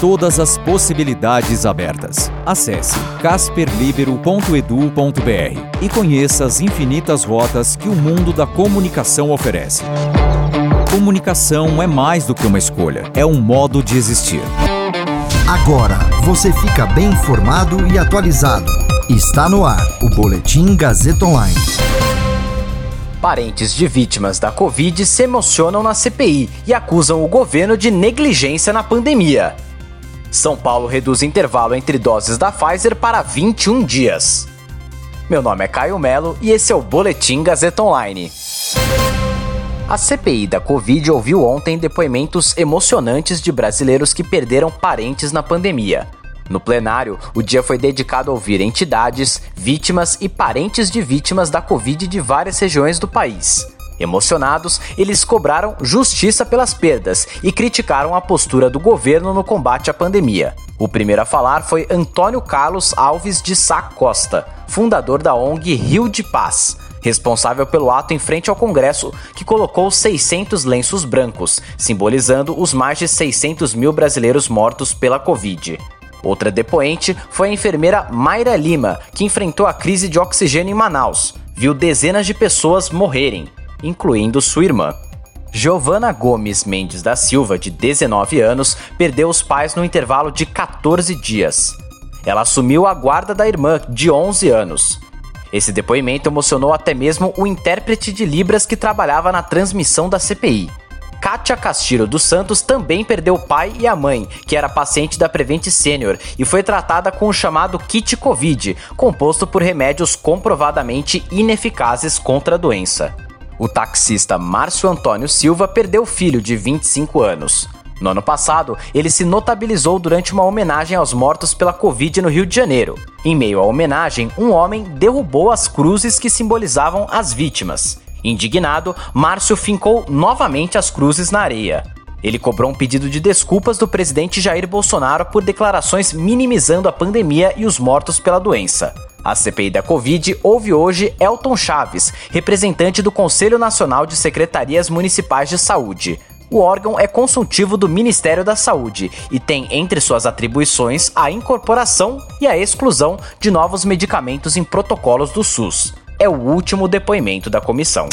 Todas as possibilidades abertas. Acesse casperlibero.edu.br e conheça as infinitas rotas que o mundo da comunicação oferece. Comunicação é mais do que uma escolha, é um modo de existir. Agora você fica bem informado e atualizado. Está no ar o Boletim Gazeta Online. Parentes de vítimas da Covid se emocionam na CPI e acusam o governo de negligência na pandemia. São Paulo reduz intervalo entre doses da Pfizer para 21 dias. Meu nome é Caio Melo e esse é o Boletim Gazeta Online. A CPI da Covid ouviu ontem depoimentos emocionantes de brasileiros que perderam parentes na pandemia. No plenário, o dia foi dedicado a ouvir entidades, vítimas e parentes de vítimas da Covid de várias regiões do país. Emocionados, eles cobraram justiça pelas perdas e criticaram a postura do governo no combate à pandemia. O primeiro a falar foi Antônio Carlos Alves de Sá Costa, fundador da ONG Rio de Paz responsável pelo ato em frente ao Congresso, que colocou 600 lenços brancos, simbolizando os mais de 600 mil brasileiros mortos pela Covid. Outra depoente foi a enfermeira Mayra Lima, que enfrentou a crise de oxigênio em Manaus, viu dezenas de pessoas morrerem, incluindo sua irmã. Giovana Gomes Mendes da Silva, de 19 anos, perdeu os pais no intervalo de 14 dias. Ela assumiu a guarda da irmã, de 11 anos. Esse depoimento emocionou até mesmo o intérprete de Libras que trabalhava na transmissão da CPI. Kátia Castilho dos Santos também perdeu o pai e a mãe, que era paciente da Prevent Senior e foi tratada com o chamado kit Covid, composto por remédios comprovadamente ineficazes contra a doença. O taxista Márcio Antônio Silva perdeu o filho de 25 anos. No ano passado, ele se notabilizou durante uma homenagem aos mortos pela Covid no Rio de Janeiro. Em meio à homenagem, um homem derrubou as cruzes que simbolizavam as vítimas. Indignado, Márcio fincou novamente as cruzes na areia. Ele cobrou um pedido de desculpas do presidente Jair Bolsonaro por declarações minimizando a pandemia e os mortos pela doença. A CPI da Covid ouve hoje Elton Chaves, representante do Conselho Nacional de Secretarias Municipais de Saúde. O órgão é consultivo do Ministério da Saúde e tem entre suas atribuições a incorporação e a exclusão de novos medicamentos em protocolos do SUS. É o último depoimento da comissão.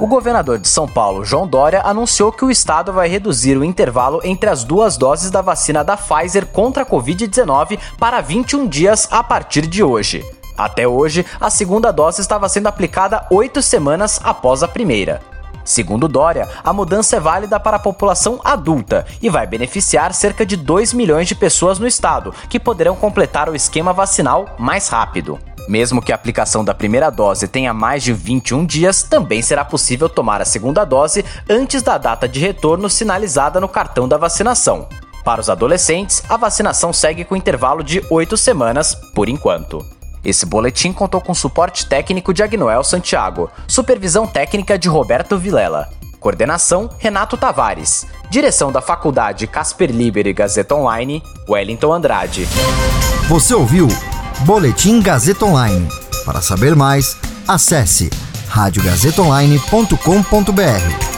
O governador de São Paulo, João Dória, anunciou que o estado vai reduzir o intervalo entre as duas doses da vacina da Pfizer contra a Covid-19 para 21 dias a partir de hoje. Até hoje, a segunda dose estava sendo aplicada oito semanas após a primeira. Segundo Dória, a mudança é válida para a população adulta e vai beneficiar cerca de 2 milhões de pessoas no estado, que poderão completar o esquema vacinal mais rápido. Mesmo que a aplicação da primeira dose tenha mais de 21 dias, também será possível tomar a segunda dose antes da data de retorno sinalizada no cartão da vacinação. Para os adolescentes, a vacinação segue com intervalo de 8 semanas, por enquanto. Esse boletim contou com suporte técnico de Agnoel Santiago, supervisão técnica de Roberto Vilela, coordenação Renato Tavares, direção da Faculdade Casper Liber e Gazeta Online, Wellington Andrade. Você ouviu Boletim Gazeta Online. Para saber mais, acesse radiogazetaonline.com.br.